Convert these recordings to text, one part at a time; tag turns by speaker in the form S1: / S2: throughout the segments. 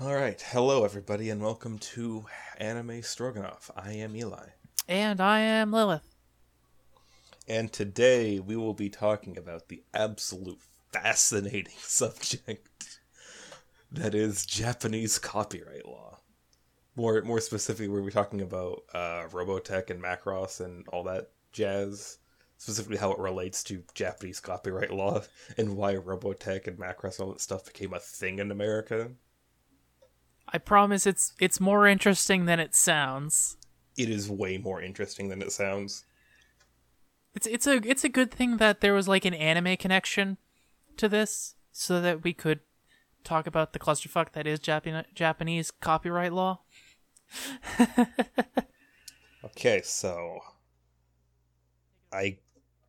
S1: All right, hello everybody, and welcome to Anime Stroganoff. I am Eli,
S2: And I am Lilith.
S1: and today we will be talking about the absolute fascinating subject that is Japanese copyright law. More, more specifically, we'll be talking about uh, Robotech and Macross and all that jazz. Specifically, how it relates to Japanese copyright law and why Robotech and Macross and all that stuff became a thing in America.
S2: I promise it's it's more interesting than it sounds.
S1: It is way more interesting than it sounds.
S2: It's it's a it's a good thing that there was like an anime connection to this so that we could talk about the clusterfuck that is Japan- Japanese copyright law.
S1: Okay, so I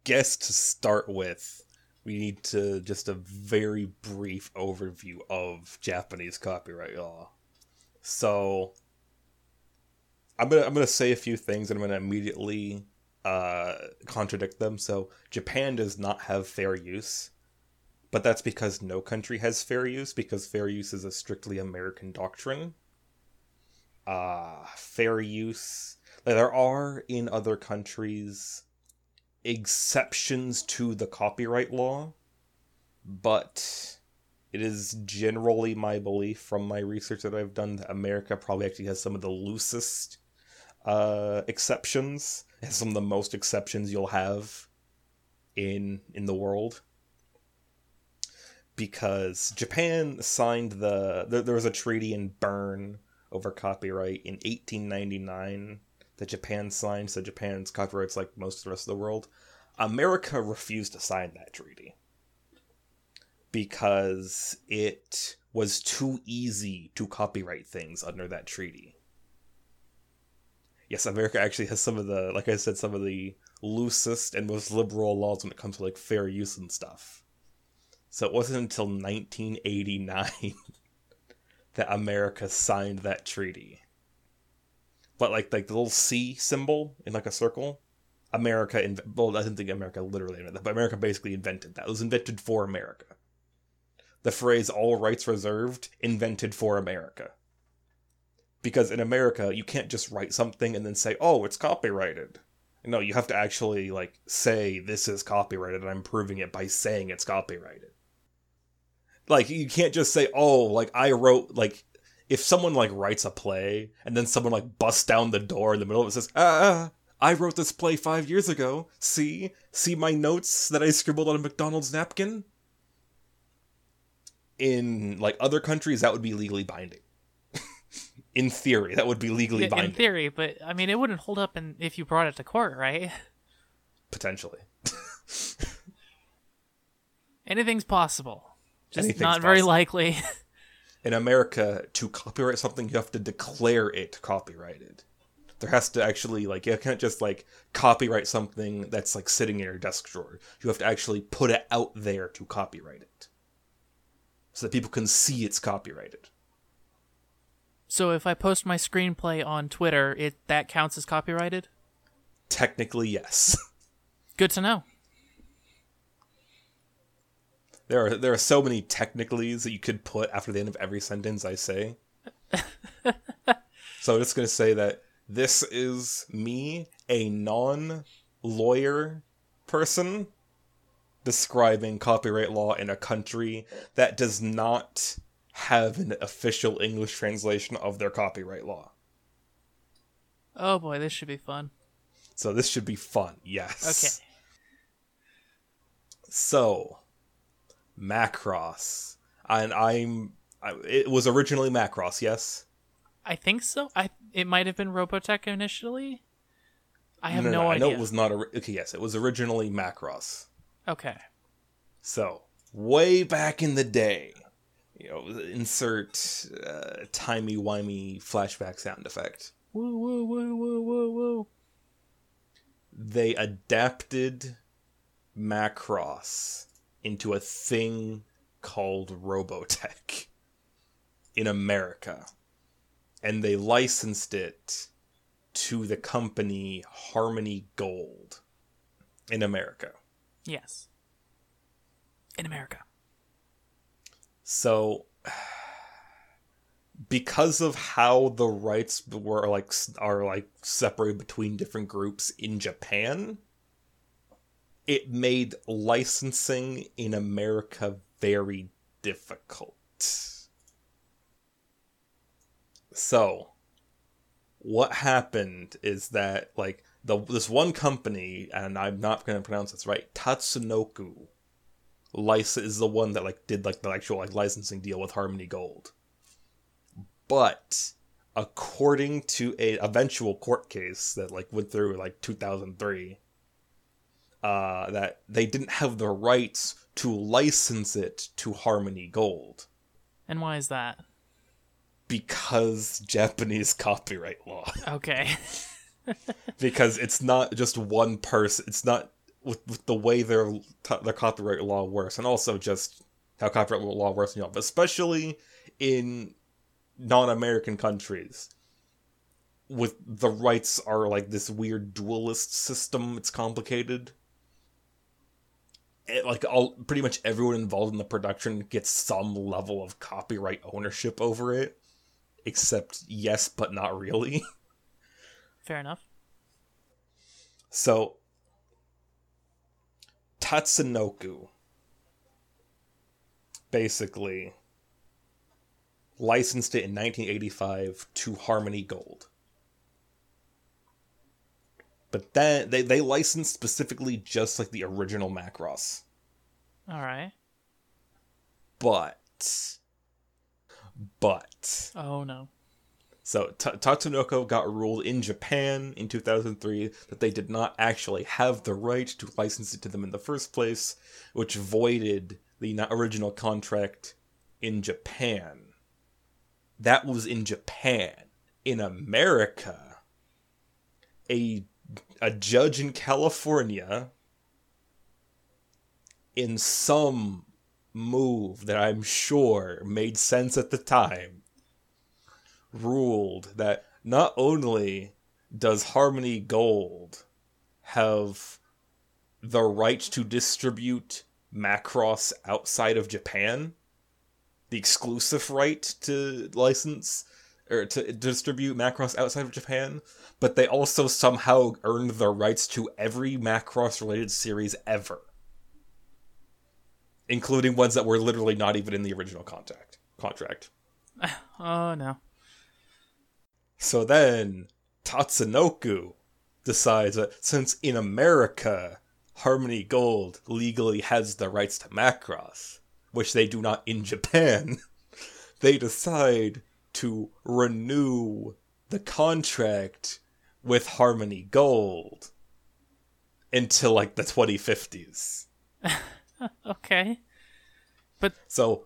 S1: guess to start with, we need to just a very brief overview of Japanese copyright law. So I'm gonna I'm gonna say a few things and I'm gonna immediately uh, contradict them. So Japan does not have fair use, but that's because no country has fair use because fair use is a strictly American doctrine. Uh, fair use there are in other countries exceptions to the copyright law, but it is generally my belief from my research that I've done that America probably actually has some of the loosest uh, exceptions, has some of the most exceptions you'll have in in the world. Because Japan signed the there, there was a treaty in Bern over copyright in 1899 that Japan signed, so Japan's copyrights like most of the rest of the world. America refused to sign that treaty because it was too easy to copyright things under that treaty. Yes, America actually has some of the, like I said, some of the loosest and most liberal laws when it comes to like fair use and stuff. So it wasn't until 1989 that America signed that treaty but like like the little C symbol in like a circle. America, inv- well, I didn't think America literally invented that, but America basically invented that. It was invented for America. The phrase "all rights reserved" invented for America. Because in America, you can't just write something and then say, "Oh, it's copyrighted." No, you have to actually like say this is copyrighted, and I'm proving it by saying it's copyrighted. Like you can't just say, "Oh, like I wrote like if someone like writes a play and then someone like busts down the door in the middle of it and says, ah, I wrote this play five years ago. See? See my notes that I scribbled on a McDonald's napkin? In like other countries, that would be legally binding. in theory, that would be legally binding.
S2: In theory, but I mean it wouldn't hold up in, if you brought it to court, right?
S1: Potentially.
S2: Anything's possible. Just
S1: Anything's
S2: not very likely.
S1: in America, to copyright something, you have to declare it copyrighted. There has to actually like you can't just like copyright something that's like sitting in your desk drawer. You have to actually put it out there to copyright it, so that people can see it's copyrighted.
S2: so if I post my screenplay on Twitter, it that counts as copyrighted?
S1: Technically, yes.
S2: Good to know.
S1: There are there are so many technicallys that you could put after the end of every sentence I say. so I'm just gonna say that this is me, a non-lawyer person, describing copyright law in a country that does not have an official English translation of their copyright law.
S2: Oh boy, this should be fun.
S1: So this should be fun, yes.
S2: Okay.
S1: So, Macross, and I'm. I, it was originally Macross, yes.
S2: I think so. I it might have been Robotech initially. I have no, no,
S1: I
S2: idea.
S1: know it was not. Ori- okay, yes, it was originally Macross.
S2: Okay.
S1: So, way back in the day, you know, insert uh, timey wimey flashback sound effect.
S2: Woo woo woo woo woo woo.
S1: They adapted Macross into a thing called Robotech in America. And they licensed it to the company Harmony Gold in America.
S2: Yes. In America.
S1: So because of how the rights were like are like separated between different groups in Japan, it made licensing in America very difficult. So, what happened is that like the this one company, and I'm not going to pronounce this right, Tatsunoko, license is the one that like did like the actual like licensing deal with Harmony Gold. But according to a eventual court case that like went through like 2003, uh, that they didn't have the rights to license it to Harmony Gold
S2: And why is that?
S1: because Japanese copyright law.
S2: Okay.
S1: because it's not just one person. It's not with, with the way their their copyright law works, and also just how copyright law works in Europe, especially in non-American countries. With the rights are like this weird dualist system. It's complicated. It, like all pretty much everyone involved in the production gets some level of copyright ownership over it, except yes, but not really.
S2: Fair enough.
S1: So, Tatsunoko basically licensed it in 1985 to Harmony Gold. But then they, they licensed specifically just like the original Macross.
S2: All right.
S1: But. But.
S2: Oh no.
S1: So Ta- Tatsunoko got ruled in Japan in 2003 that they did not actually have the right to license it to them in the first place, which voided the original contract in Japan. That was in Japan. In America, a a judge in California in some move that I'm sure made sense at the time ruled that not only does Harmony Gold have the right to distribute Macross outside of Japan, the exclusive right to license or to distribute Macross outside of Japan, but they also somehow earned the rights to every Macross related series ever. Including ones that were literally not even in the original contract. Contract.
S2: Oh no.
S1: So then Tatsunoko decides that since in America Harmony Gold legally has the rights to Macross, which they do not in Japan, they decide to renew the contract with Harmony Gold until like the 2050s.
S2: Okay.
S1: But so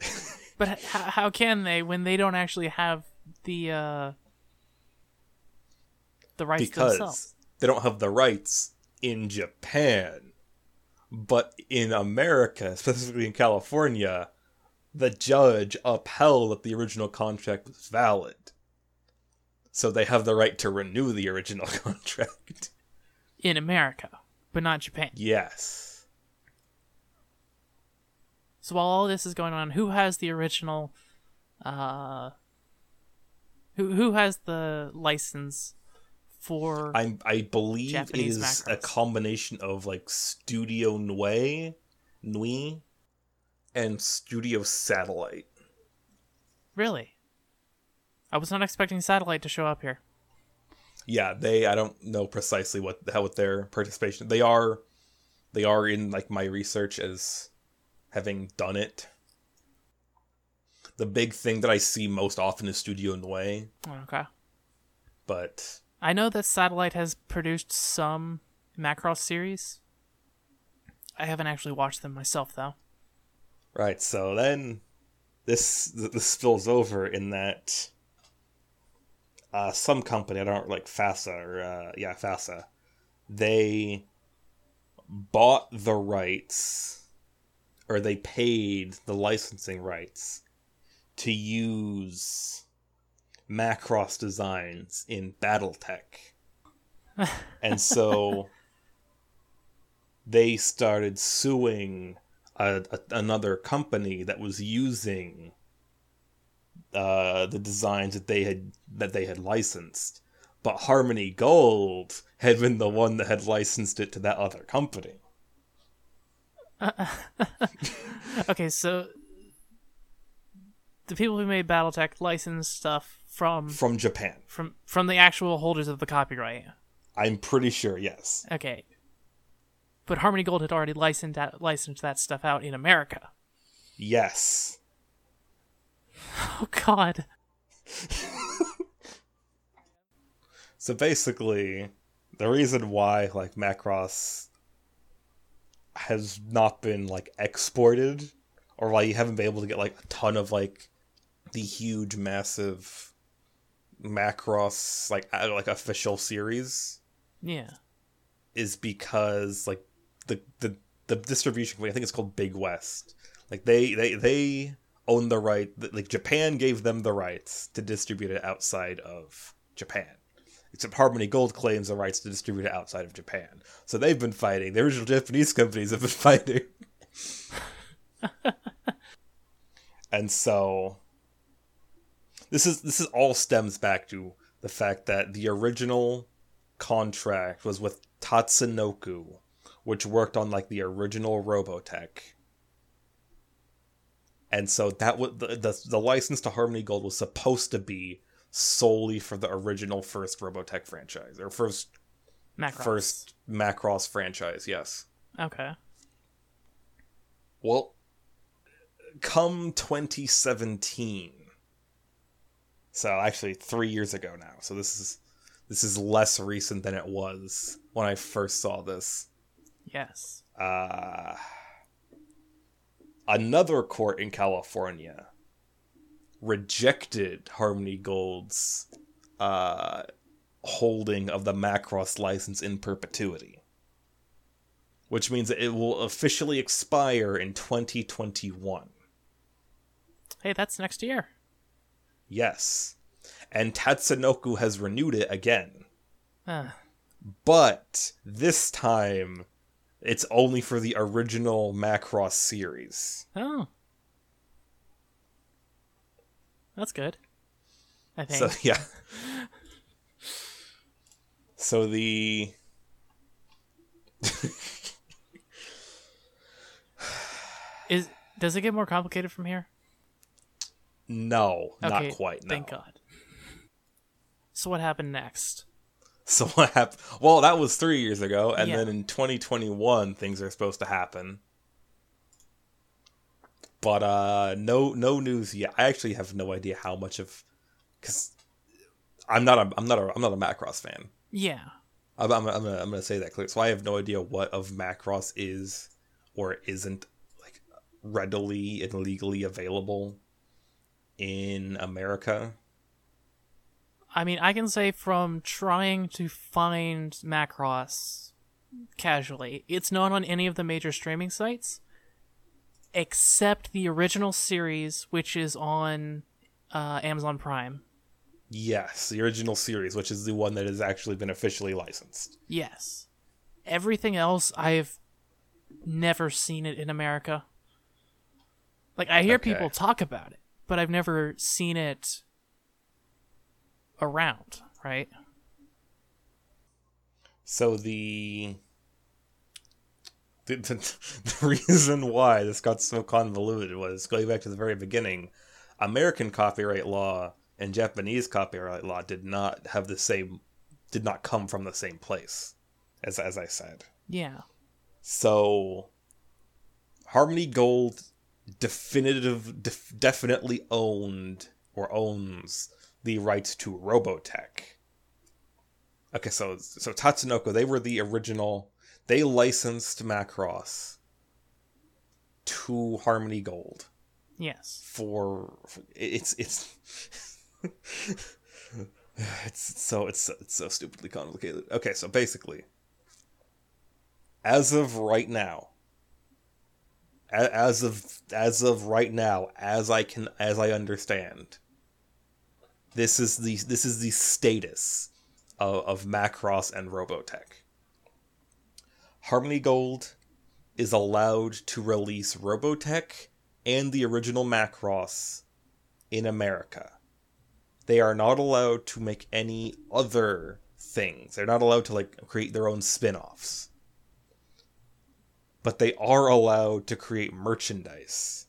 S2: But how, how can they when they don't actually have the uh the rights themselves?
S1: because they don't have the rights in Japan. But in America, specifically in California, the judge upheld that the original contract was valid. So they have the right to renew the original contract.
S2: In America, but not Japan.
S1: yes.
S2: So while all this is going on, who has the original uh who who has the license for
S1: I I believe
S2: Japanese
S1: it is a combination of like Studio Nue, Nue, and Studio Satelight.
S2: Really? I was not expecting satellite to show up here.
S1: yeah they i don't know precisely what how with their participation they are they are in like my research as having done it the big thing that i see most often is studio Nue,
S2: Okay.
S1: but
S2: I know that Satelight has produced some Macross series. I haven't actually watched them myself though.
S1: right so then this this spills over in that uh some company i don't like FASA or uh yeah FASA they bought the rights or they paid the licensing rights to use Macross designs in Battletech. and so they started suing a, a, another company that was using uh, the designs that they had that they had licensed, but Harmony Gold had been the one that had licensed it to that other company.
S2: Okay, so the people who made BattleTech licensed stuff from
S1: From Japan.
S2: from from the actual holders of the copyright.
S1: I'm pretty sure, yes.
S2: Okay. But Harmony Gold had already licensed that, licensed that stuff out in America.
S1: Yes.
S2: Oh God.
S1: So basically, the reason why like Macross has not been like exported or why you haven't been able to get like a ton of like the huge massive Macross like uh, like official series
S2: Yeah.
S1: is because like the the the distribution company I think it's called Big West. Like they they they own the right like Japan gave them the rights to distribute it outside of Japan. Except Harmony Gold claims the rights to distribute it outside of Japan. So they've been fighting. The original Japanese companies have been fighting. And so this is this is all stems back to the fact that the original contract was with Tatsunoko, which worked on like the original Robotech. And so that was the, the the license to Harmony Gold was supposed to be solely for the original first Robotech franchise or first
S2: Macross.
S1: first Macross franchise, yes.
S2: Okay.
S1: Well, come 2017. So actually 3 years ago now. So this is this is less recent than it was when I first saw this.
S2: Yes.
S1: Uh another court in California rejected Harmony Gold's uh holding of the Macross license in perpetuity. Which means that it will officially expire in 2021.
S2: Hey, that's next year.
S1: Yes. And Tatsunoko has renewed it again.
S2: Uh,
S1: But this time, it's only for the original Macross series.
S2: oh. That's good. I think.
S1: So, yeah. So the.
S2: Is does it get more complicated from here?
S1: No,
S2: Okay,
S1: not quite. No.
S2: Thank God. So what happened next?
S1: So what happened? Well, that was three years ago, and
S2: Yeah.
S1: then in 2021, things are supposed to happen. But uh, no, no news yet. I actually have no idea how much of, because I'm not a, I'm not a, I'm not a Macross fan.
S2: Yeah.
S1: I'm, I'm, I'm, gonna, I'm gonna say that clear. So I have no idea what of Macross is or isn't like readily and legally available in America.
S2: I mean, I can say from trying to find Macross casually, it's not on any of the major streaming sites except the original series, which is on uh, Amazon Prime.
S1: Yes, the original series, which is the one that has actually been officially licensed.
S2: Yes. Everything else, I've never seen it in America. Like, I hear
S1: Okay.
S2: people talk about it, but I've never seen it around, right?
S1: So the the, the, the reason why this got so convoluted was going back to the very beginning. American copyright law and Japanese copyright law did not have the same did not come from the same place as as I said.
S2: Yeah.
S1: So Harmony Gold definitive def, definitely owned or owns the rights to Robotech. Okay, so so Tatsunoko, they were the original. They licensed Macross to Harmony Gold
S2: Yes.
S1: for it's it's it's so it's it's so stupidly complicated. Okay, so basically, as of right now, as of as of right now, as I can as I understand, this is the this is the status of, of Macross and Robotech. Harmony Gold is allowed to release Robotech and the original Macross in America, they are not allowed to make any other things. They're not allowed to like create their own spin-offs. But they are allowed to create merchandise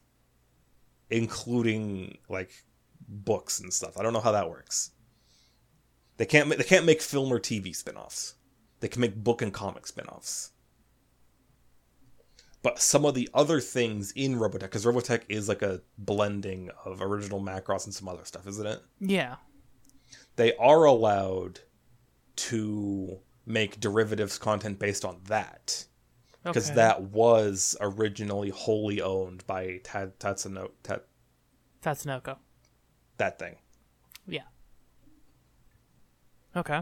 S1: including like books and stuff. I don't know how that works. They can't they can't make film or TV spin-offs. They can make book and comic spin-offs. But some of the other things in Robotech, because Robotech is like a blending of original Macross and some other stuff, isn't it?
S2: Yeah.
S1: They are allowed to make derivatives content based on that. Because
S2: Okay.
S1: that was originally wholly owned by Ta- Tatsuno, Ta-
S2: Tatsunoko.
S1: that thing.
S2: Yeah. Okay.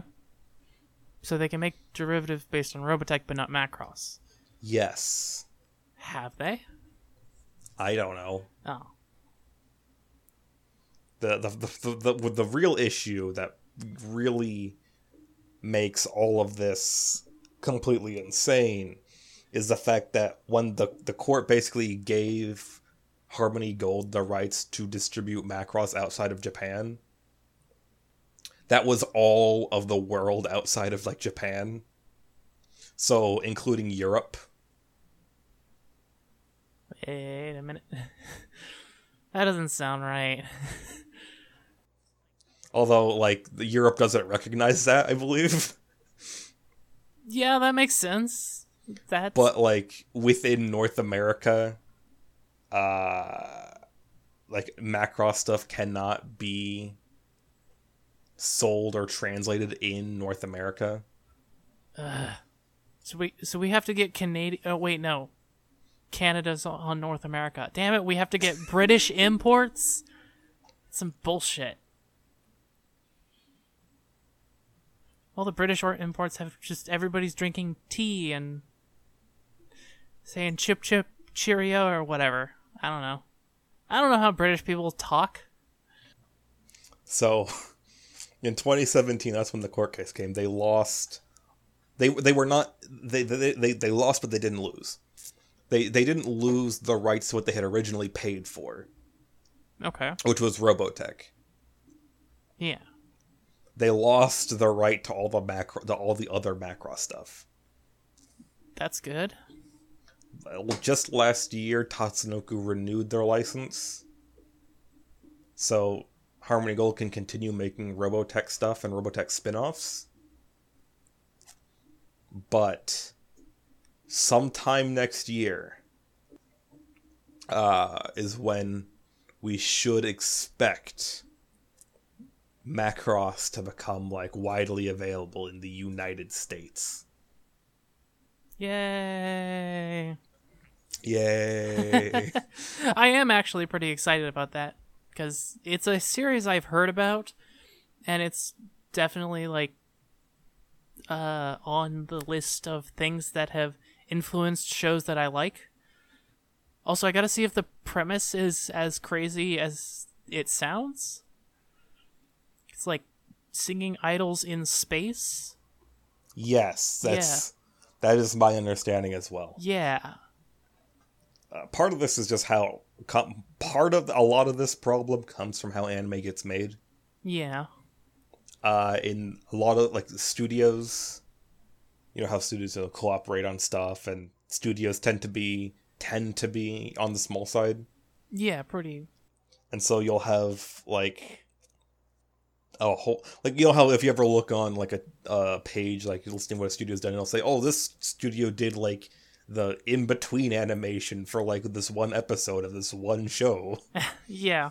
S2: So they can make derivatives based on Robotech, but not Macross.
S1: Yes.
S2: Have they?
S1: I don't know.
S2: Oh.
S1: The the the the, the, the real issue that really makes all of this completely insane is the fact that when the the court basically gave Harmony Gold the rights to distribute Macross outside of Japan, that was all of the world outside of like Japan. So including Europe.
S2: Wait a minute. that doesn't sound right.
S1: Although like Europe doesn't recognize that, I believe.
S2: yeah, that makes sense. That's
S1: but like within North America, uh, like Macross stuff cannot be sold or translated in North America.
S2: so we so we have to get Canadian. Oh wait, no. Canada's on- on North America. Damn it, we have to get British imports. Some bullshit. All the British imports have just everybody's drinking tea and saying chip chip cheerio or whatever. I don't know. I don't know how British people talk.
S1: So, in 2017, that's when the court case came. They lost. They they were not they they they, they lost, but they didn't lose. They they didn't lose the rights to what they had originally paid for,
S2: Okay.
S1: which was Robotech.
S2: Yeah.
S1: They lost the right to all the macro, to all the other macro stuff.
S2: That's good.
S1: Well, Just last year, Tatsunoko renewed their license, so Harmony Gold can continue making Robotech stuff and Robotech spin-offs. But sometime next year uh, is when we should expect Macross to become like widely available in the United States.
S2: Yay.
S1: Yay!
S2: I am actually pretty excited about that because it's a series I've heard about, and it's definitely like uh, on the list of things that have influenced shows that I like. Also, I gotta see if the premise is as crazy as it sounds. It's like singing idols in space.
S1: yes, that's that is my understanding as well.
S2: Yeah.
S1: Uh, part of this is just how com- part of a lot of this problem comes from how anime gets made.
S2: Yeah.
S1: Uh, in a lot of like studios, you know how studios will cooperate on stuff, and studios tend to be tend to be on the small side,
S2: Yeah, pretty.
S1: and so you'll have like a whole like you know how if you ever look on like a uh, page like you'll see what a studio's done, and it'll say, oh, this studio did like the in between animation for like this one episode of this one show.
S2: Yeah.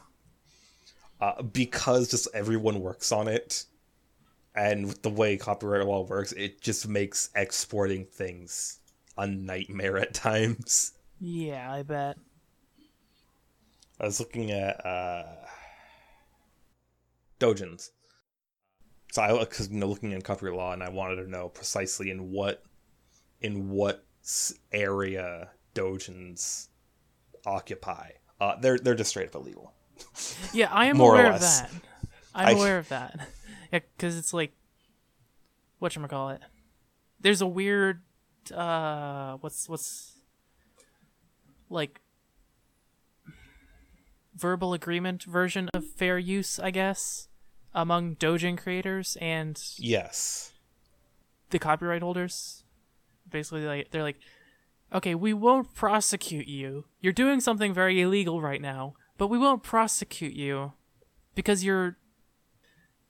S1: uh, because just everyone works on it and with the way copyright law works it just makes exporting things a nightmare at times
S2: Yeah, I bet.
S1: i was looking at uh dojins so i was you know looking at copyright law and i wanted to know precisely in what in what area dojins occupy uh they're they're just straight up illegal
S2: Yeah, I am aware of that. I'm
S1: I-
S2: aware of that. Yeah, because it's like, what call it? There's a weird, uh, what's what's like verbal agreement version of fair use, I guess, among Dojin creators and
S1: Yes.
S2: the copyright holders. Basically, like they're like, okay, we won't prosecute you. You're doing something very illegal right now, but we won't prosecute you because you're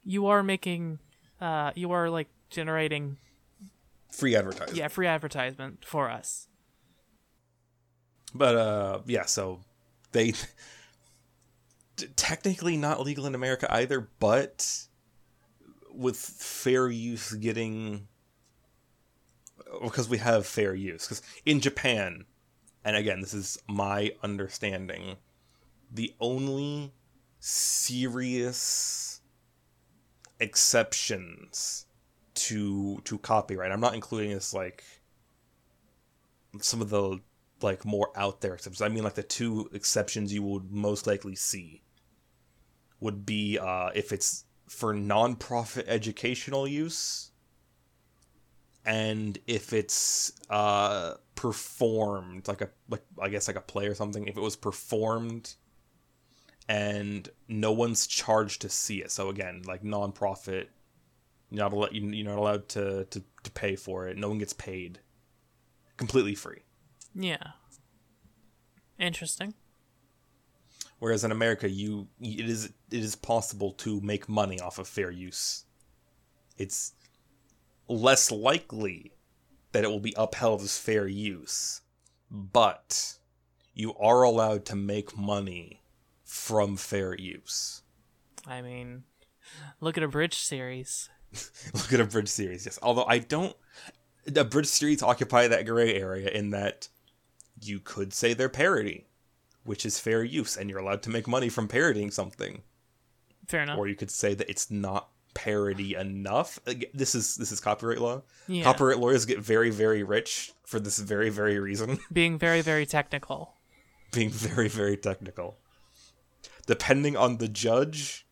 S2: you are making uh you are like generating
S1: Free advertisement.
S2: yeah free advertisement for us.
S1: But uh yeah, so they technically not legal in America either, but with fair use getting because we have fair use because in Japan and again this is my understanding the only serious exceptions to to copyright I'm not including this like some of the like more out there exceptions. I mean, like the two exceptions you would most likely see would be uh, if it's for nonprofit educational use, and if it's uh, performed like a like I guess like a play or something. If it was performed and no one's charged to see it, so again, like nonprofit, you're not allowed, you're not allowed to, to to pay for it. No one gets paid, completely free.
S2: Yeah. Interesting.
S1: Whereas in America, you it is it is possible to make money off of fair use. It's less likely that it will be upheld as fair use, but you are allowed to make money from fair use.
S2: I mean, look at abridged series.
S1: Look at abridged series, yes. Although I don't, the bridge series occupy that gray area in that you could say they're parody, which is fair use, and you're allowed to make money from parodying something.
S2: Fair enough.
S1: or you could say that it's not parody enough. This is this is copyright law.
S2: yeah.
S1: Copyright lawyers get very very rich for this very very reason,
S2: Being very, very technical.
S1: being very very technical. Depending on the judge,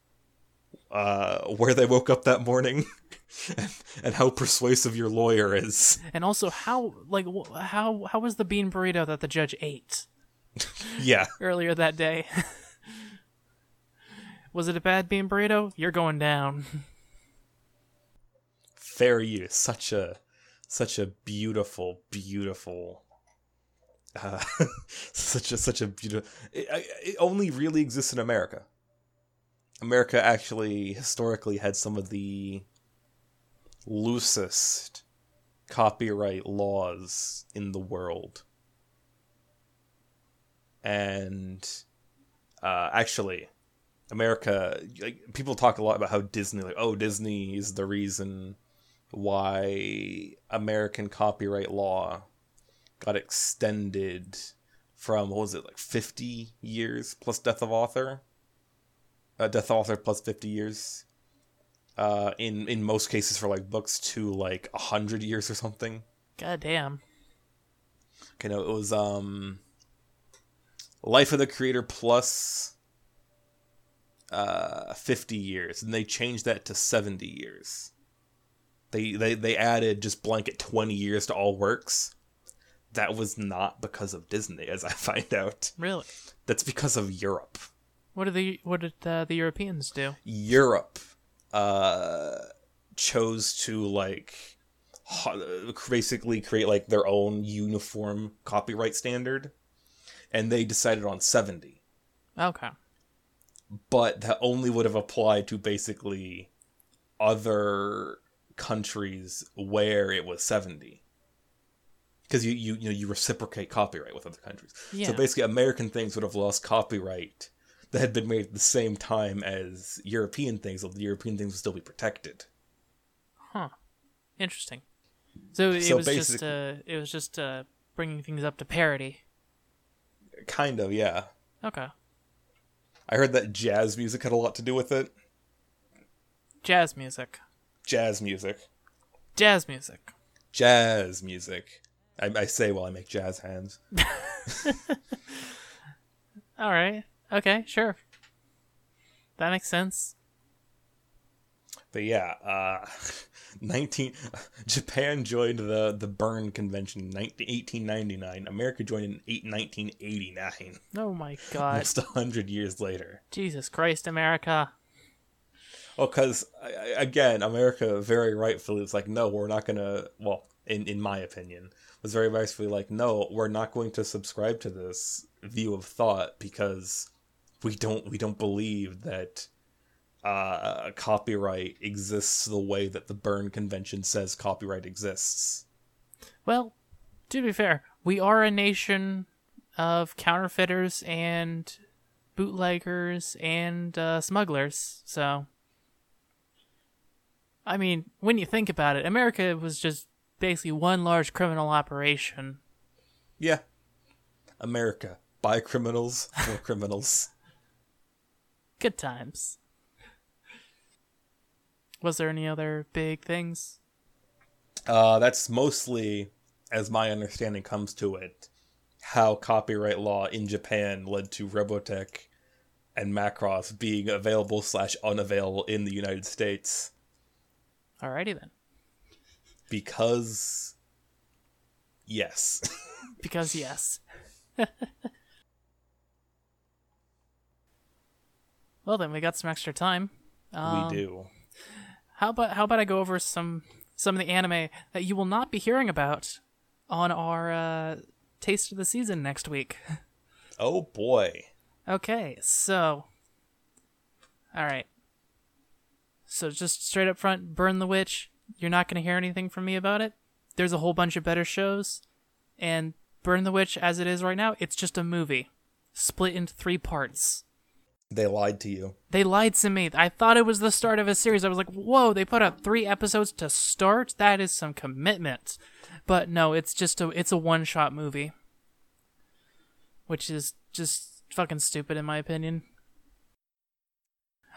S1: uh, where they woke up that morning, and, and how persuasive your lawyer is.
S2: And also, how like how how was the bean burrito that the judge ate
S1: Yeah,
S2: earlier that day? was it a bad bean burrito? You're going down.
S1: Fair use. Such a such a beautiful beautiful. Uh, such a such a beautiful. It, it only really exists in America. America actually historically had some of the loosest copyright laws in the world. And uh, actually, America, like, people talk a lot about how Disney, like, oh, Disney is the reason why American copyright law got extended from, what was it, like 50 years plus death of author? Uh, death of author plus 50 years. Uh, in, in most cases for like books to like 100 years or something.
S2: God damn.
S1: Okay, no, it was um Life of the Creator plus uh 50 years, and they changed that to 70 years. They they they added just blanket 20 years to all works. That was not because of Disney, as I find out.
S2: Really?
S1: That's because of Europe.
S2: What did the what did uh, the Europeans do?
S1: Europe uh chose to like basically create like their own uniform copyright standard and they decided on 70
S2: Okay.
S1: but that only would have applied to basically other countries where it was 70 because you, you you know you reciprocate copyright with other countries
S2: Yeah.
S1: so basically american things would have lost copyright that had been made at the same time as european things so the european things would still be protected
S2: Huh. Interesting. So it
S1: So
S2: was just uh, it was just uh, bringing things up to parody.
S1: kind of yeah
S2: Okay.
S1: i heard that jazz music had a lot to do with it
S2: Jazz music.
S1: Jazz music
S2: Jazz music.
S1: jazz music i, I say while i make jazz hands
S2: All right. Okay. Sure. That makes sense.
S1: But yeah, uh, 19 Japan joined the the Bern Convention in 19, 1899. America joined in eight, 1989,
S2: Oh my god.
S1: almost 100 years later.
S2: Jesus Christ, America.
S1: Well, because again, America very rightfully was like, no, we're not gonna. Well, in in my opinion, was very rightfully like, no, we're not going to subscribe to this view of thought because we don't we don't believe that uh, copyright exists the way that the Bern Convention says copyright exists.
S2: Well, to be fair, we are a nation of counterfeiters and bootleggers and uh, smugglers, so. I mean, when you think about it, America was just basically one large criminal operation.
S1: Yeah, America by criminals for criminals.
S2: Good times. Was there any other big things?
S1: Uh, that's mostly, as my understanding comes to it, how copyright law in Japan led to Robotech and Macross being available slash unavailable in the United States
S2: Alrighty then.
S1: because, yes,
S2: Because yes. well then, we got some extra time. Um,
S1: we do.
S2: How about how about I go over some some of the anime that you will not be hearing about on our uh, taste of the season next week.
S1: Oh boy,
S2: Okay, so all right. So just straight up front, burn the witch. You're not going to hear anything from me about it. There's a whole bunch of better shows, and burn the witch as it is right now, it's just a movie split into three parts.
S1: they lied to you.
S2: They lied to me. I thought it was the start of a series. I was like, whoa, they put up three episodes to start? That is some commitment. But no, it's just a it's a one shot movie. Which is just fucking stupid in my opinion.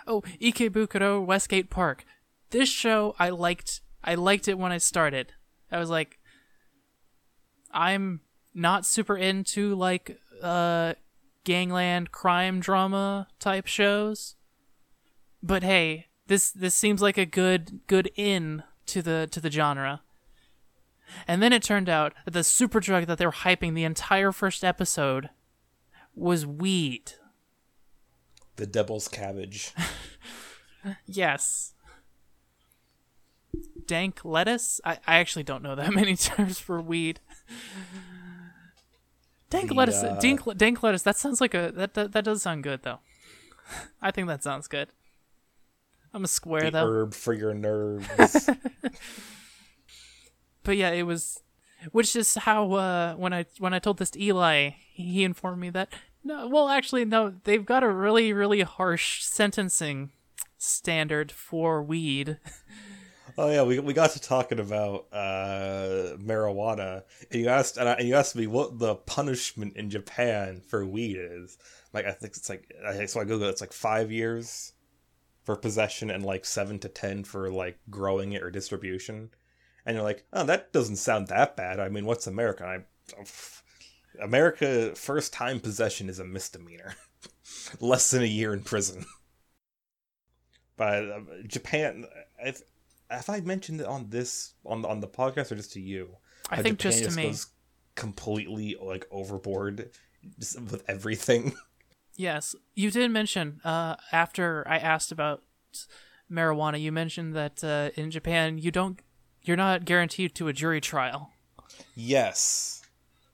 S2: Oh, Ikebukuro Westgate Park. This show I liked I liked it when I started. I was like I'm not super into like uh gangland crime drama type shows. But hey, this this seems like a good good in to the to the genre. And then it turned out that the super drug that they were hyping the entire first episode was weed.
S1: The devil's cabbage.
S2: Yes. Dank lettuce? I, I actually don't know that many terms for weed. Dank
S1: The,
S2: lettuce.
S1: uh,
S2: dank, dank lettuce. That sounds like a that, that that does sound good though. I think that sounds good. I'm a square
S1: the
S2: though.
S1: herb for your nerves.
S2: but yeah, it was, which is how uh, when I when I told this to Eli, he informed me that no, well, actually, no, they've got a really really harsh sentencing standard for weed.
S1: Oh yeah, we, we got to talking about uh, marijuana, and you asked and, I, and you asked me what the punishment in Japan for weed is. Like I think it's like I, so I googled it's like five years for possession and like seven to ten for like growing it or distribution. And you're like, oh, that doesn't sound that bad. I mean, what's America? I, America first time possession is a misdemeanor, less than a year in prison. But uh, Japan, if have I mentioned it on this on on the podcast or just to you?
S2: I think
S1: Japan
S2: just to me.
S1: goes completely like overboard just with everything.
S2: Yes, you did mention uh, after I asked about marijuana, you mentioned that uh, in Japan you don't, you're not guaranteed to a jury trial.
S1: yes,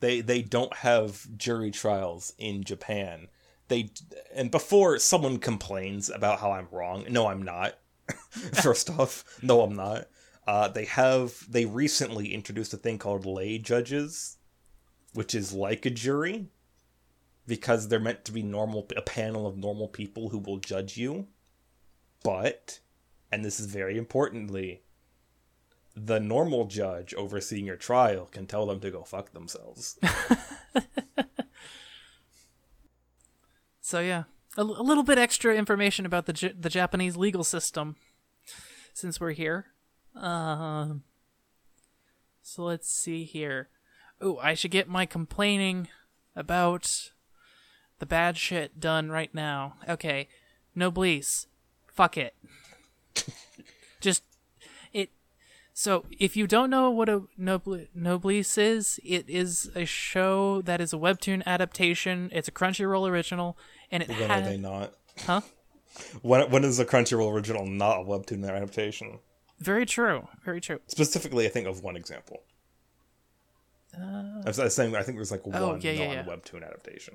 S1: they they don't have jury trials in Japan. They and before someone complains about how I'm wrong, no, I'm not. First off, no, I'm not. Uh, they have they recently introduced a thing called lay judges, which is like a jury, because they're meant to be normal a panel of normal people who will judge you. But, and this is very importantly, the normal judge overseeing your trial can tell them to go fuck themselves.
S2: So yeah, a, l- a little bit extra information about the J- the Japanese legal system, since we're here. Um. so let's see here. Oh, I should get my complaining about the bad shit done right now. Okay, no Noblesse, fuck it. So, if you don't know what a Nobl- Noblesse is, it is a show that is a webtoon adaptation. It's a Crunchyroll original, and it
S1: When
S2: had
S1: are they not?
S2: huh?
S1: When, when is a Crunchyroll original not a webtoon adaptation?
S2: Very true. Very true.
S1: Specifically, I think of one example. I was, I was saying I think there's like one
S2: Uh, Oh, yeah, yeah, yeah.
S1: non-webtoon adaptation.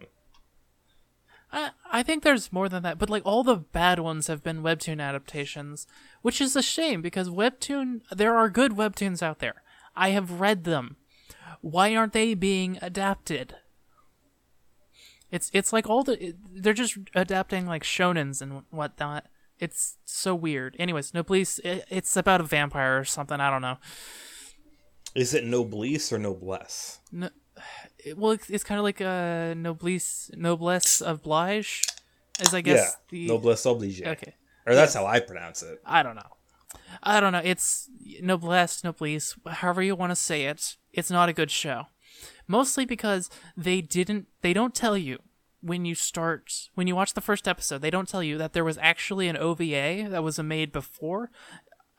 S2: I, I think there's more than that, but like all the bad ones have been webtoon adaptations, which is a shame because webtoon there are good webtoons out there. I have read them. Why aren't they being adapted? It's it's like all the they're just adapting like shonens and whatnot. It's so weird. Anyways, Noblesse. It, it's about a vampire or something. I don't know.
S1: Is it Noblesse or Noblesse?
S2: No, it, well, it's, it's kind of like a noblesse noblesse oblige, as I guess
S1: yeah,
S2: the
S1: Noblesse Oblige.
S2: okay.
S1: Or that's how I pronounce it.
S2: I don't know. I don't know. It's noblesse, noblesse, however you want to say it. It's not a good show. Mostly because they didn't, they don't tell you when you start, when you watch the first episode, they don't tell you that there was actually an OVA that was made before.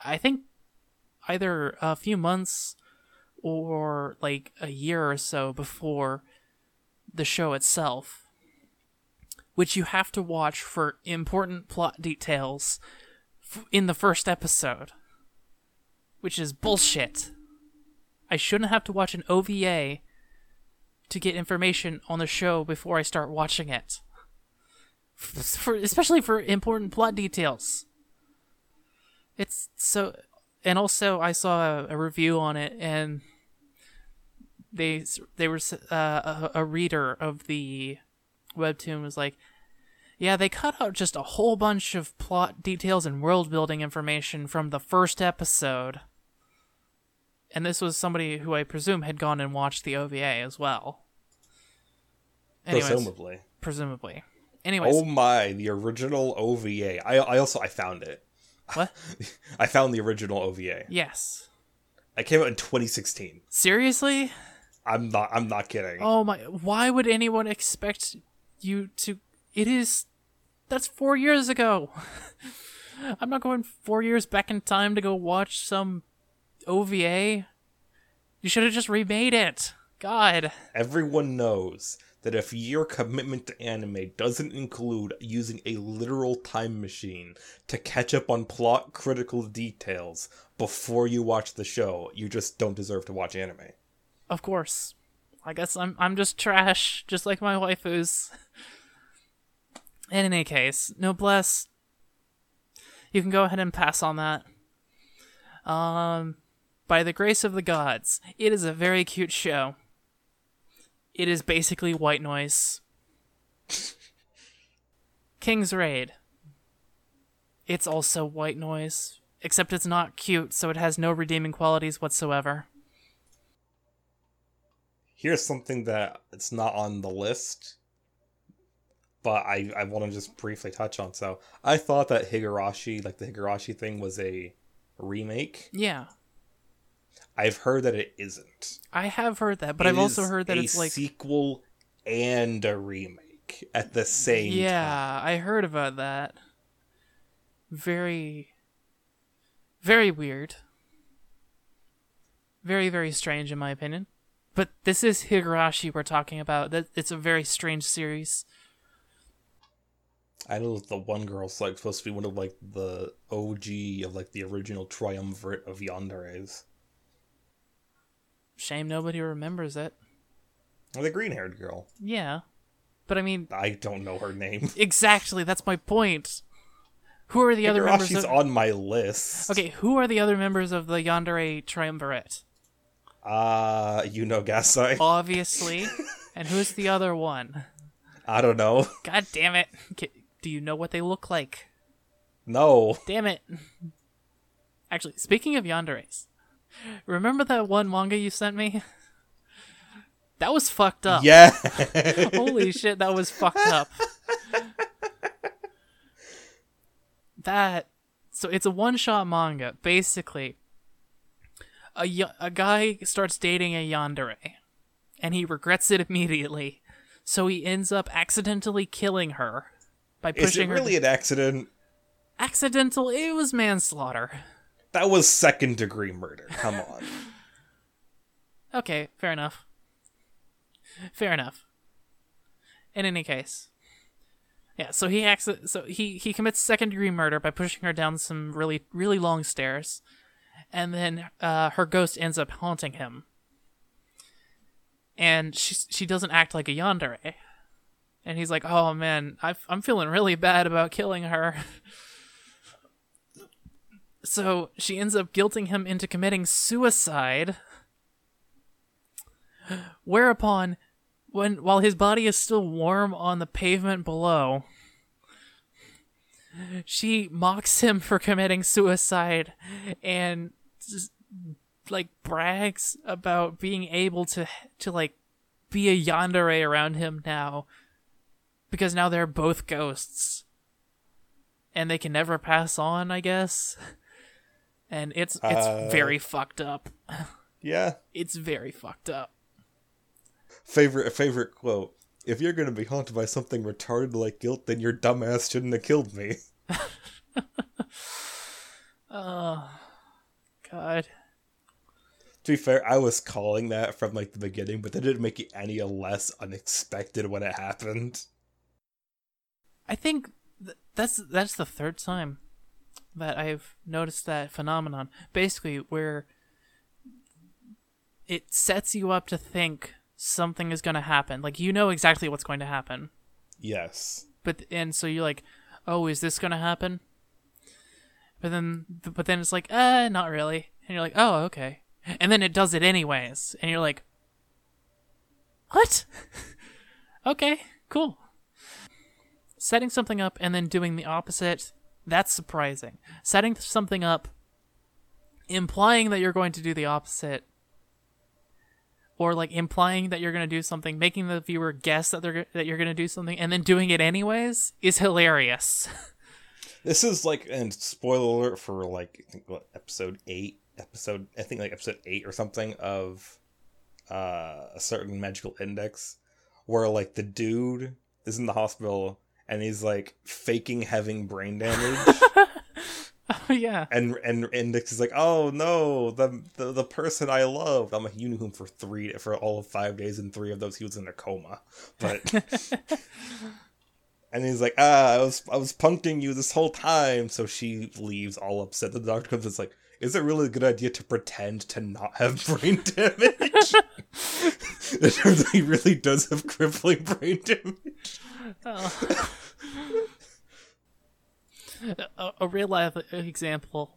S2: I think either a few months or like a year or so before the show itself, which you have to watch for important plot details f- in the first episode, which is bullshit. I shouldn't have to watch an OVA to get information on the show before I start watching it. For, especially for important plot details. It's so and also I saw a, a review on it and they they were uh, a, a reader of the webtoon was like yeah, they cut out just a whole bunch of plot details and world building information from the first episode. And this was somebody who I presume had gone and watched the OVA as well. Anyways,
S1: Presumably.
S2: presumably. Anyways,
S1: Oh my, the original OVA. I I also I found it.
S2: what?
S1: I found the original OVA.
S2: Yes.
S1: It came out in 2016.
S2: Seriously?
S1: I'm not I'm not kidding.
S2: Oh my! Why would anyone expect you to? It is. That's four years ago. I'm not going four years back in time to go watch some OVA. You should have just remade it. God.
S1: Everyone knows that if your commitment to anime doesn't include using a literal time machine to catch up on plot critical details before you watch the show, you just don't deserve to watch anime.
S2: Of course. I guess I'm I'm just trash, just like my waifus. In any case, noblesse. You can go ahead and pass on that. Um, by the grace of the gods, it is a very cute show. It is basically white noise. King's Raid. It's also white noise, except it's not cute, so it has no redeeming qualities whatsoever.
S1: Here's something that it's not on the list, but I, I want to just briefly touch on. So I thought that Higurashi, like the Higurashi thing, was a remake.
S2: Yeah.
S1: I've heard that it isn't.
S2: I have heard that, but
S1: It
S2: I've also heard that it's like
S1: sequel and a remake at the same time.
S2: Yeah, I heard about that. Very very weird. Very very strange in my opinion. But this is Higurashi we're talking about. That it's a very strange series.
S1: I know that the one girl's like supposed to be one of like the OG of like the original triumvirate of yanderes.
S2: Shame nobody remembers it.
S1: The green haired girl.
S2: Yeah. But I mean,
S1: I don't know her name.
S2: exactly, that's my point. Who are the other members
S1: Higurashi's
S2: of
S1: on my list.
S2: Okay, who are the other members of the Yandere Triumvirate?
S1: Uh, you know Gasai.
S2: Obviously. and who's the other one?
S1: I don't know.
S2: God damn it. Do you know what they look like?
S1: No.
S2: Damn it. Actually, speaking of yanderes, remember that one manga you sent me? That was fucked up.
S1: Yeah.
S2: Holy shit, that was fucked up. that so it's a one-shot manga. Basically, a y- a guy starts dating a yandere, and he regrets it immediately. So he ends up accidentally killing her by pushing Is
S1: it
S2: her.
S1: really an accident?
S2: Accidental. It was manslaughter.
S1: that was second degree murder. Come on.
S2: Okay, fair enough. Fair enough. In any case, yeah. So he acts. So he he commits second degree murder by pushing her down some really really long stairs, and then uh, her ghost ends up haunting him. And she she doesn't act like a yandere, and he's like, "Oh man, i I'm feeling really bad about killing her." so she ends up guilting him into committing suicide. Whereupon when while his body is still warm on the pavement below, she mocks him for committing suicide and just, like brags about being able to to like be a yandere around him now because now they're both ghosts and they can never pass on, I guess. And it's it's uh, very fucked up.
S1: Yeah.
S2: It's very fucked up
S1: favorite favorite quote. If you're gonna be haunted by something retarded like guilt, then your dumbass shouldn't have killed me.
S2: oh, God.
S1: To be fair, I was calling that from like the beginning, but that didn't make it any less unexpected when it happened.
S2: I think th- that's that's the third time that I've noticed that phenomenon. Basically, where it sets you up to think something is going to happen. Like you know exactly what's going to happen.
S1: Yes.
S2: But and so you're like, "Oh, is this going to happen?" But then but then it's like, "Uh, not really." And you're like, "Oh, okay." And then it does it anyways. And you're like, "What?" okay, cool. Setting something up and then doing the opposite, that's surprising. Setting something up implying that you're going to do the opposite or like implying that you're going to do something, making the viewer guess that they're that you're going to do something and then doing it anyways is hilarious.
S1: this is like and spoiler alert for like I think what episode 8, episode I think like episode 8 or something of uh a certain magical index where like the dude is in the hospital and he's like faking having brain damage
S2: yeah.
S1: And and Index is like, oh no, the, the the person I loved. I'm like, you knew him for three for all of five days, and three of those he was in a coma. But and he's like, ah, I was I was punking you this whole time. So she leaves all upset. The doctor comes. It's like, is it really a good idea to pretend to not have brain damage? it turns out he really does have crippling brain damage. Oh
S2: a, a real life example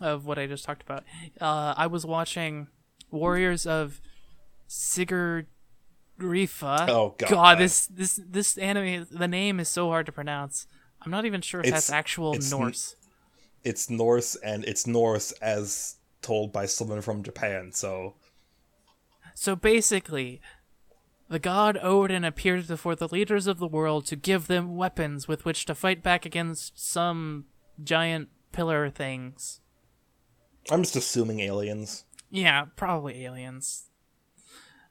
S2: of what I just talked about. Uh, I was watching Warriors of Sigrdrifa.
S1: Oh god.
S2: God, this this this anime the name is so hard to pronounce. I'm not even sure if it's, that's actual it's Norse.
S1: N- it's Norse and it's Norse as told by someone from Japan, so
S2: So basically, the god Odin appeared before the leaders of the world to give them weapons with which to fight back against some giant pillar things.
S1: I'm just assuming aliens.
S2: Yeah, probably aliens.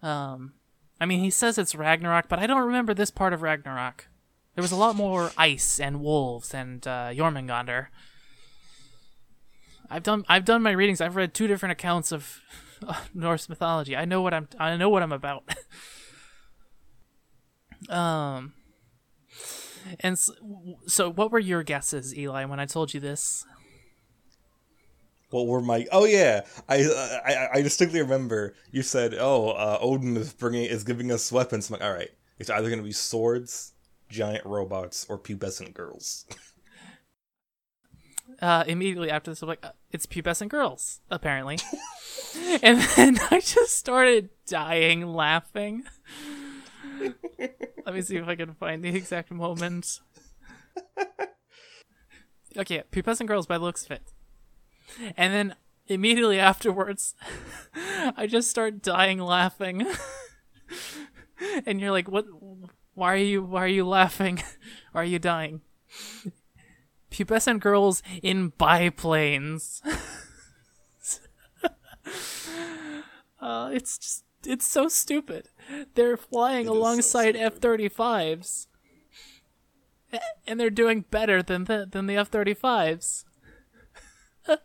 S2: Um, I mean, he says it's Ragnarok, but I don't remember this part of Ragnarok. There was a lot more ice and wolves and uh, Jormungandr. I've done I've done my readings. I've read two different accounts of uh, Norse mythology. I know what I'm I know what I'm about. Um, and so, so, what were your guesses, Eli, when I told you this?
S1: What were my? Oh yeah, I I, I distinctly remember you said, "Oh, uh, Odin is bringing is giving us weapons." I'm like, all right, it's either going to be swords, giant robots, or pubescent girls.
S2: uh, immediately after this, I'm like, uh, it's pubescent girls, apparently. and then I just started dying laughing. Let me see if I can find the exact moment. Okay, Pubescent Girls by looks of it. And then immediately afterwards, I just start dying laughing. and you're like, "What? Why are you? Why are you laughing? why are you dying?" Pubescent girls in biplanes. uh, it's just it's so stupid. They're flying it alongside so F thirty fives, and they're doing better than the than the F thirty fives.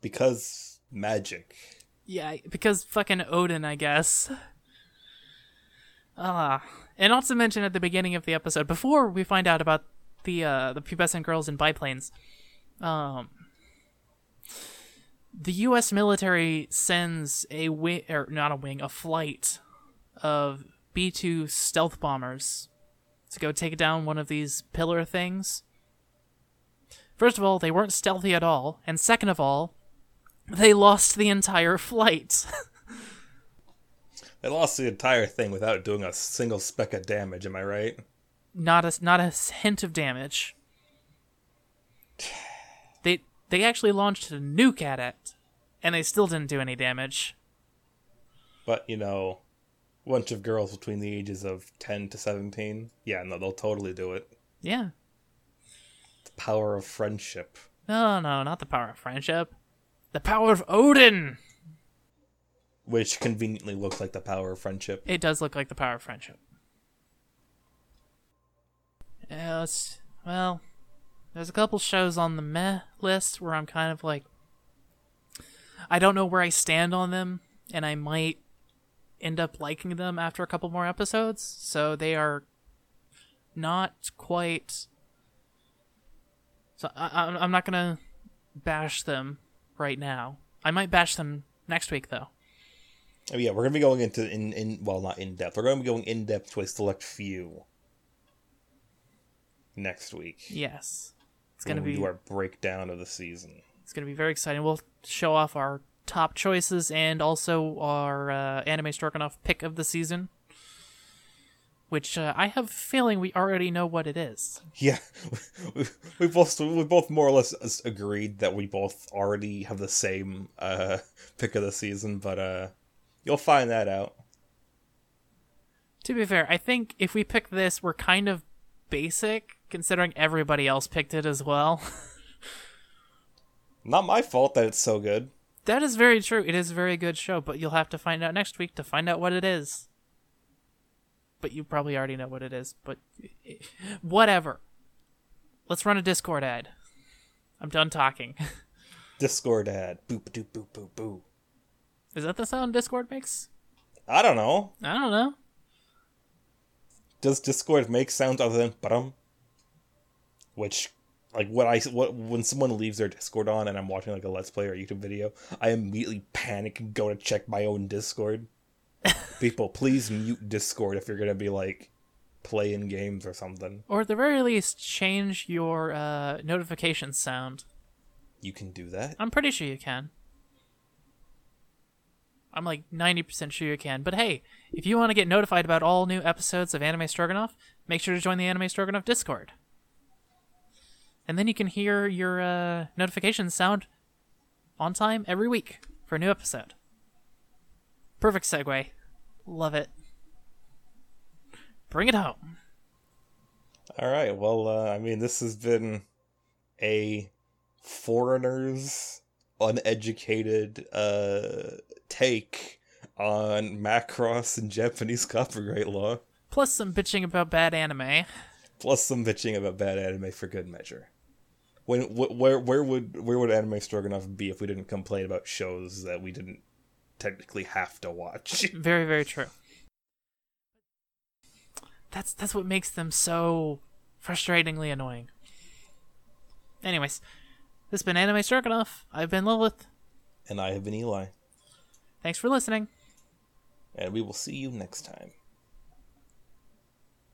S1: because magic.
S2: Yeah, because fucking Odin, I guess. Ah, and not to mention at the beginning of the episode, before we find out about the uh, the pubescent girls in biplanes, um, the U.S. military sends a wing, or not a wing, a flight of B two stealth bombers to go take down one of these pillar things. First of all, they weren't stealthy at all, and second of all, they lost the entire flight.
S1: They lost the entire thing without doing a single speck of damage. Am I right?
S2: not a not a hint of damage. They actually launched a nuke at it, and they still didn't do any damage.
S1: But you know, a bunch of girls between the ages of ten to seventeen. Yeah, no, they'll totally do it.
S2: Yeah.
S1: The power of friendship.
S2: No, no, not the power of friendship. The power of Odin.
S1: Which conveniently looks like the power of friendship.
S2: It does look like the power of friendship. Yeah, well, there's a couple shows on the meh list where I'm kind of like, I don't know where I stand on them, and I might end up liking them after a couple more episodes. So they are not quite. So I, I'm not gonna bash them right now. I might bash them next week though.
S1: Oh, yeah, we're gonna be going into in in well, not in depth. We're gonna be going in depth to a select few next week.
S2: Yes, it's gonna be
S1: do our breakdown of the season.
S2: It's going to be very exciting. We'll show off our top choices and also our uh, anime Stroganoff pick of the season, which uh, I have a feeling we already know what it is.
S1: Yeah, we, we both we both more or less agreed that we both already have the same uh, pick of the season, but uh, you'll find that out.
S2: To be fair, I think if we pick this, we're kind of basic considering everybody else picked it as well.
S1: Not my fault that it's so good.
S2: that is very true. It is a very good show, but you'll have to find out next week to find out what it is. But you probably already know what it is, but whatever. Let's run a Discord ad. I'm done talking.
S1: Discord ad. Boop doop boop boop boo.
S2: Is that the sound Discord makes?
S1: I don't know.
S2: I don't know.
S1: Does Discord make sounds other than bum? Which, like, when I what when someone leaves their Discord on and I'm watching like a Let's Play or a YouTube video, I immediately panic and go to check my own Discord. People, please mute Discord if you're gonna be like playing games or something.
S2: Or at the very least, change your uh, notification sound.
S1: You can do that.
S2: I'm pretty sure you can. I'm like 90% sure you can. But hey, if you want to get notified about all new episodes of Anime Stroganoff, make sure to join the Anime Stroganoff Discord. And then you can hear your uh, notifications sound on time every week for a new episode. Perfect segue. Love it. Bring it home.
S1: All right. Well, uh, I mean, this has been a foreigner's uneducated uh, take on Macross and Japanese copyright law,
S2: Plus some bitching about bad anime.
S1: plus some bitching about bad anime for good measure. When wh- where where would where would Anime Stroganoff be if we didn't complain about shows that we didn't technically have to watch?
S2: Very, very true. That's that's what makes them so frustratingly annoying. Anyways, this has been Anime Stroganoff. I've been Lilith.
S1: and I have been Eli,
S2: Thanks for listening.
S1: and we will see you next time.